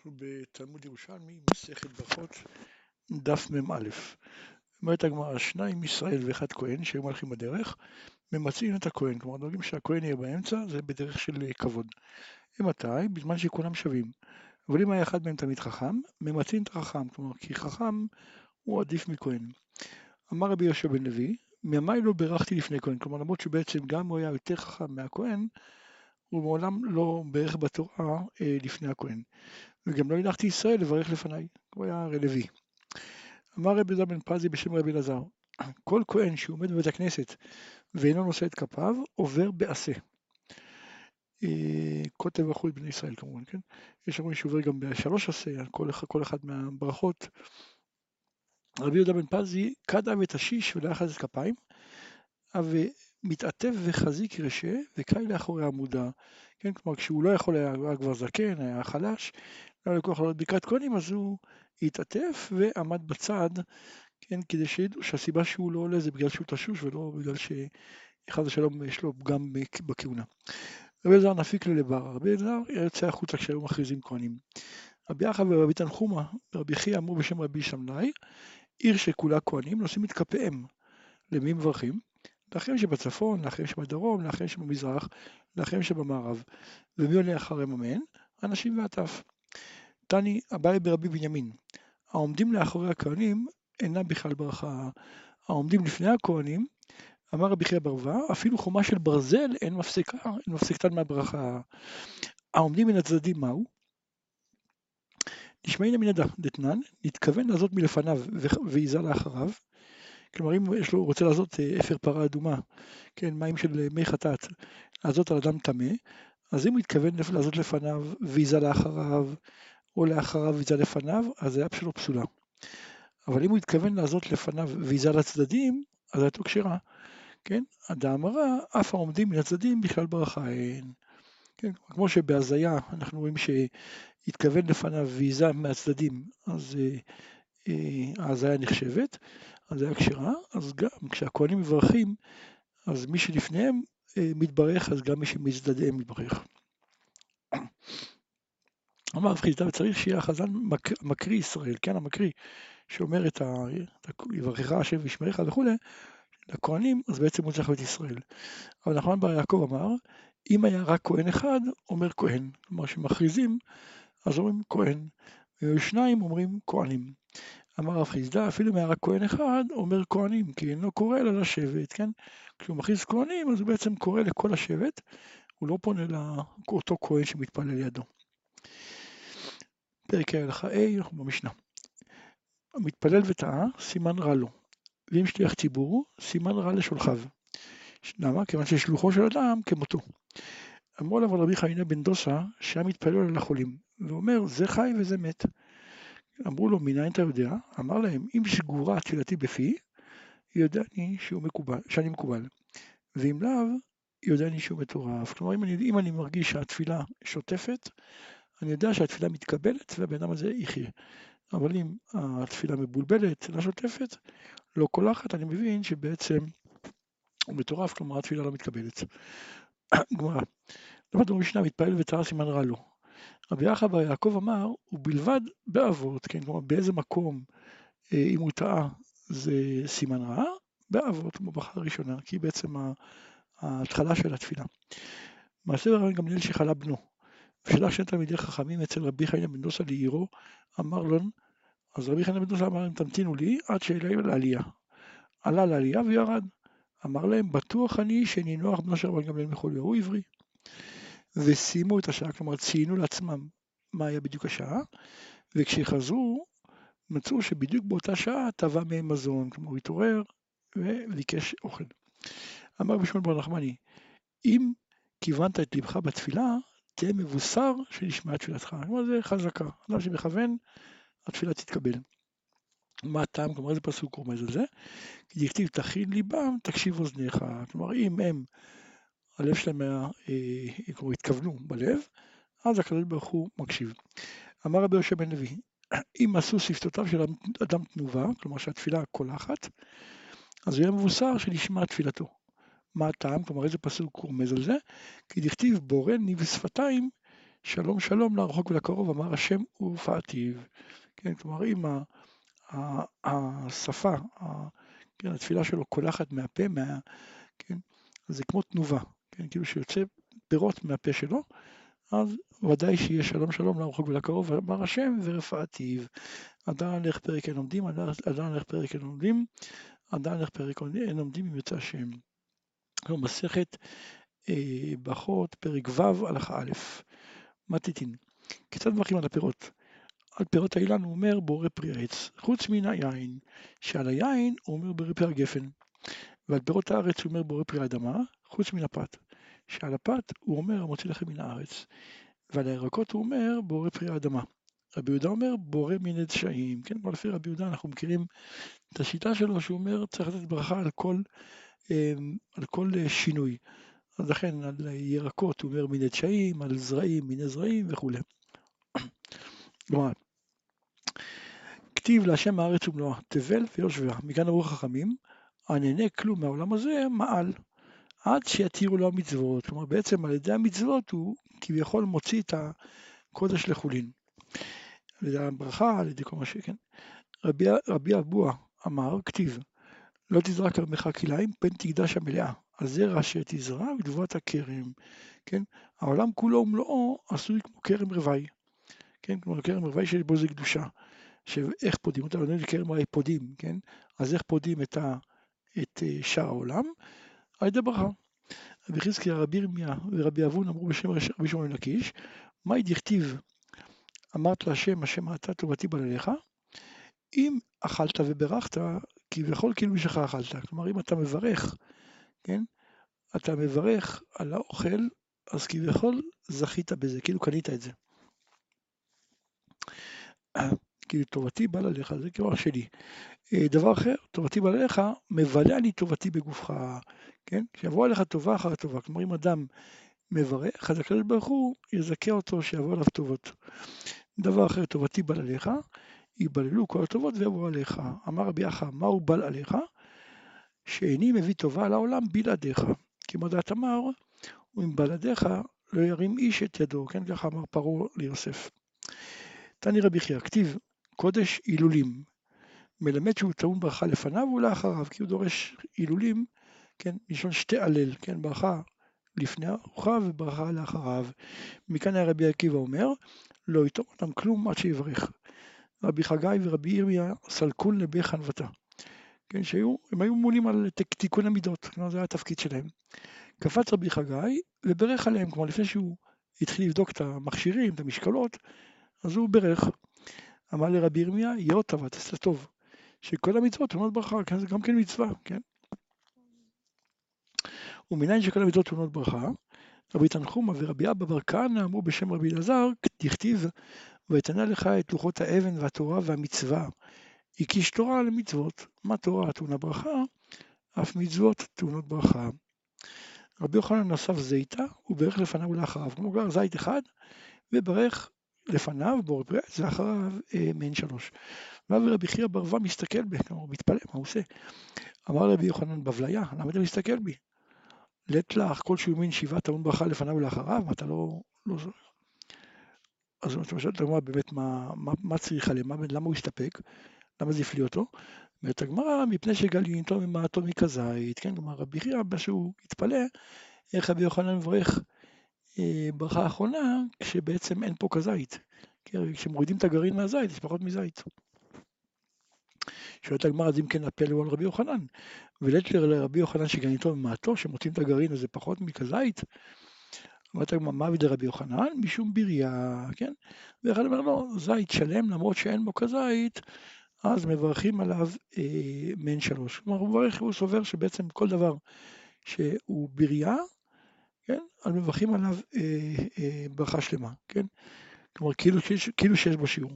אנחנו בתלמוד ירושלמי, מסכת ברכות, דף מ"א. אומרת הגמרא, שניים ישראל ואחד כהן שהיו מלכים בדרך, ממצאים את הכהן, כלומר דואגים שהכהן יהיה באמצע, זה בדרך של כבוד. ומתי? בזמן שכולם שווים. אבל אם היה אחד מהם תלמיד חכם, ממצאים את החכם, כלומר כי חכם הוא עדיף מכהן. אמר רבי יהושע בן לוי, מימיי לא בירכתי לפני כהן, כלומר למרות שבעצם גם הוא היה יותר חכם מהכהן, הוא מעולם לא בירך בתורה אה, לפני הכהן. וגם לא הנחתי ישראל לברך לפניי, הוא היה הרי לוי. אמר רבי יהודה בן פזי בשם רבי אלעזר, כל כהן שהוא עומד בבית הכנסת ואינו נושא את כפיו, עובר בעשה. כותב אה, אחוי בני ישראל כמובן, כן? יש אומרים שעובר גם בשלוש עשה, כל, כל אחד מהברכות. רבי יהודה בן פזי קדע ותשיש ולא יחד את כפיים, מתעטף וחזיק רשה וקאי לאחורי עמודה, כן, כלומר כשהוא לא יכול היה, כבר זקן, היה חלש, לא היה לקוח לעלות בקרת כהנים, אז הוא התעטף ועמד בצד, כן, כדי שידעו שהסיבה שהוא לא עולה זה בגלל שהוא תשוש ולא בגלל שחס ושלום יש לו פגם בכהונה. רבי אלעזר נפיק ללבר, רבי אלעזר יוצא החוצה כשהיו מכריזים כהנים. רבי אחא ורבי תנחומא ורבי חייא אמרו בשם רבי שמלאי, עיר שכולה כהנים נושאים את כפיהם. למי מברכים? לאחרים שבצפון, לאחרים שבדרום, לאחרים שבמזרח, לאחרים שבמערב. ומי עולה אחריהם אמן? אנשים והטף. תני אביי ברבי בנימין, העומדים לאחורי הכהנים אינם בכלל ברכה. העומדים לפני הכהנים, אמר רבי חייא ברווה, אפילו חומה של ברזל אין מפסיקה, אין מפסיקתן מהברכה. העומדים מן הצדדים מהו? נשמעין מן דתנן, נתכוון לעשות מלפניו ועיזה לאחריו, כלומר אם יש לו, רוצה לעשות אה, אפר פרה אדומה, כן, מים של אה, מי חטאת, לעשות על אדם טמא, אז אם הוא התכוון לעשות לפניו ויזה לאחריו, או לאחריו ויזה לפניו, אז היה פשוט פסולה. אבל אם הוא התכוון לעשות לפניו ויזה לצדדים, אז הייתו כשרה. כן? הדאמרה, אף העומדים מן הצדדים בכלל ברכה אין. כן? כמו שבהזיה אנחנו רואים שהתכוון לפניו ויזה מהצדדים, אז אה, ההזיה נחשבת, אז היה כשרה, אז גם כשהכהנים מברכים, אז מי שלפניהם אה, מתברך, אז גם מי שמצדדיהם מתברך. אמר רב חיסדא, צריך שיהיה החזן מק, מקריא ישראל, כן, המקריא, שאומר את ה... יברכך השם וישמרך וכולי, לכהנים, אז בעצם הוא צריך להיות ישראל. אבל נחמן בר יעקב אמר, אם היה רק כהן אחד, אומר כהן. כלומר, כשמכריזים, אז אומרים כהן, ושניים אומרים כהנים. אמר רב חיסדא, אפילו אם היה רק כהן אחד, אומר כהנים, כי אינו קורא אלא לשבט, כן? כשהוא מכריז כהנים, אז הוא בעצם קורא לכל השבט, הוא לא פונה לאותו כהן שמתפלל לידו. פרק ההלכה A, אנחנו במשנה. המתפלל וטעה, סימן רע לו. ואם שליח ציבור, סימן רע לשולחיו. למה? כיוון ששלוחו של אדם כמותו. אמרו עליו רבי חיינה בן דוסה, שהיה מתפלל על החולים, ואומר, זה חי וזה מת. אמרו לו, מניין אתה יודע? אמר להם, אם שגורה תפילתי בפי, יודעני שהוא מקובל, שאני מקובל. ואם לאו, יודעני שהוא מטורף. כלומר, אם אני, אם אני מרגיש שהתפילה שוטפת, אני יודע שהתפילה מתקבלת והבן אדם הזה יחיה. אבל אם התפילה מבולבלת, לא שוטפת, לא קולחת, אני מבין שבעצם הוא מטורף, כלומר התפילה לא מתקבלת. גמרא, למדנו במשנה, מתפלל וצער סימן רע לו. רבי יחא בר יעקב אמר, ובלבד באבות, כן, כלומר באיזה מקום, אה, אם הוא טעה, זה סימן רע, באבות, כמו בחר ראשונה, כי היא בעצם ההתחלה של התפילה. מעשה רבי גמליאל שחלה בנו, ושלח שני תלמידי חכמים אצל רבי חיינה בן דוסה לעירו, אמר לו, אז רבי חיינה בן דוסה אמר להם, תמתינו לי עד שאלה לעלייה. עלה לעלייה וירד. אמר להם, בטוח אני שנינוח בנו של רבי גמליאל מחולי, הוא עברי. וסיימו את השעה, כלומר ציינו לעצמם מה היה בדיוק השעה, וכשחזרו מצאו שבדיוק באותה שעה טבע מהם מזון, כלומר התעורר וביקש אוכל. אמר רבי שמעון בר נחמני, אם כיוונת את לבך בתפילה, תהיה מבוסר שנשמעה תפילתך. כלומר זה חזקה, אדם שמכוון, התפילה תתקבל. מה הטעם, כלומר איזה פסוק רומז על זה? כי דכתיב תכין ליבם, תקשיב אוזניך. כלומר אם הם הלב שלהם היה, אה, כלומר התכוונו בלב, אז הקדוש ברוך הוא מקשיב. אמר רבי יהושע בן לוי, אם עשו שפתותיו של אדם תנובה, כלומר שהתפילה קולחת, אז הוא יהיה מבוסר שנשמע תפילתו. מה הטעם? כלומר איזה פסוק רומז על זה? כי דכתיב בורא ניב שפתיים שלום שלום לרחוק ולקרוב, אמר השם ורפאתיו. כן, כלומר, אם השפה, כן, התפילה שלו קולחת מהפה, מה, כן, זה כמו תנובה, כן, כאילו שיוצא פירות מהפה שלו, אז ודאי שיהיה שלום שלום לרחוק ולקרוב, אמר השם ורפאתיו. אדם הלך פרק אין עומדים, אדם הלך פרק אין עומדים, אדם הלך פרק אין עומדים אם יוצא השם. זו מסכת אה, ברכות, פרק ו', הלכה א', מתתין. כיצד מברכים על הפירות? על פירות האילן הוא אומר בורא פרי עץ, חוץ מן היין, שעל היין הוא אומר בורא פרי הגפן, ועל פירות הארץ הוא אומר בורא פרי האדמה, חוץ מן הפת, שעל הפת הוא אומר המוציא לכם מן הארץ, ועל הירקות הוא אומר בורא פרי האדמה. רבי יהודה אומר בורא מיני דשאים, כן, אבל לפי רבי יהודה אנחנו מכירים את השיטה שלו שהוא אומר צריך לתת ברכה על כל, אמ, על כל אה, שינוי. אז לכן על ירקות הוא אומר מיני דשאים, על זרעים מיני זרעים וכולי. כלומר, כתיב להשם הארץ ומלואה, תבל ויושביה, מכאן אמרו חכמים, הנהנה כלום מהעולם הזה מעל, עד שיתירו לו המצוות. כלומר, בעצם על ידי המצוות הוא כביכול מוציא את הקודש לחולין. על ידי הברכה, על ידי כל מה שכן. רבי, רבי אבוה אמר, כתיב, לא תזרע כרמך כלאיים, פן תקדש המלאה. הזרע שתזרע ותבואת הכרם, כן? העולם כולו ומלואו עשוי כמו כרם רבעי, כן? כלומר כרם רבעי שיש בו זה קדושה. שאיך פודים אותה? לא כרם רבעי פודים, כן? אז איך פודים את, ה, את אה, שאר העולם? על ידי ברכה. רבי חזקיה, רבי ירמיה ורבי אבון אמרו בשם רבי שמעון לקיש, מהי דכתיב אמרת להשם, השם אתה טובתי בלעליך, אם אכלת וברכת, כביכול כאילו משלך אכלת. כלומר, אם אתה מברך, כן? אתה מברך על האוכל, אז כביכול זכית בזה, כאילו קנית את זה. כאילו טובתי בא ללך, זה כבר שלי. אה, דבר אחר, טובתי בא ללך, מבלע לי טובתי בגופך, כן? כשיבוא עליך טובה אחר טובה. כלומר, אם אדם מברך, אז הקדוש ברוך הוא יזכה אותו שיבוא עליו טובות. דבר אחר, טובתי בל עליך, יבללו כל הטובות ויבואו עליך. אמר רבי אחא, מהו בל עליך? שאיני מביא טובה לעולם בלעדיך. כי מודעת אמר, ועם בלעדיך לא ירים איש את ידו, כן, ככה אמר פרעה ליוסף. תני רבי חייא, כתיב קודש הילולים, מלמד שהוא טעון ברכה לפניו ולאחריו, כי הוא דורש הילולים, כן, מלשון שתי הלל, כן, ברכה לפני ארוחה וברכה לאחריו. מכאן היה רבי עקיבא אומר, לא יטום אותם כלום עד שיברך. רבי חגי ורבי ירמיה סלקון לבי חנוותה. כן, שהיו, הם היו ממונים על תיקון המידות, כלומר זה היה התפקיד שלהם. קפץ רבי חגי וברך עליהם, כלומר לפני שהוא התחיל לבדוק את המכשירים, את המשקלות, אז הוא ברך. אמר לרבי ירמיה, יאות טבע, תעשה טוב, שכל המצוות טעונות ברכה, כן, זה גם כן מצווה, כן? ומניין שכל המצוות טעונות ברכה, רבי תנחומא ורבי אבא בר כהנא אמרו בשם רבי אלעזר, דכתיב ואתנה לך את לוחות האבן והתורה והמצווה. הקיש תורה למצוות, מה תורה טעונה ברכה, אף מצוות טעונות ברכה. רבי יוחנן נוסף זיתה, וברך לפניו ולאחריו, כמו גר זית אחד, וברך לפניו בור פרץ, ואחריו אה, מעין שלוש. ואז רבי חייא ברווה מסתכל בי, כלומר מתפלא, מה הוא עושה? אמר רבי יוחנן בבליה, למה אתה מסתכל בי? לית לך כל שהוא מין שיבה טעון ברכה לפניו ולאחריו, אתה לא... לא... אז אתה שואל את הגמרא באמת מה, מה, מה צריך עליהם, למה הוא הסתפק, למה זה הפליא אותו? אומרת הגמרא, מפני שגלינתו ממעטו מכזית, כן, כלומר רבי חייא, שהוא התפלא, איך רבי יוחנן מברך ברכה אחרונה, כשבעצם אין פה כזית. כשמורידים את הגרעין מהזית, יש פחות מזית. שואלת הגמרא, אז אם כן הפלא הוא על רבי יוחנן. ולית לרבי יוחנן שגניתו ממעטו, שמוצאים את הגרעין הזה פחות מכזית. אומרת הגמרא, מה בידי רבי יוחנן? משום בירייה, כן? ואחד אומר לו, זית שלם, למרות שאין בו כזית, אז מברכים עליו אה, מעין שלוש. כלומר, הוא מברך, הוא סובר שבעצם כל דבר שהוא בירייה, כן? אז מברכים עליו אה, אה, ברכה שלמה, כן? כלומר, כאילו, כאילו שיש בו שיעור.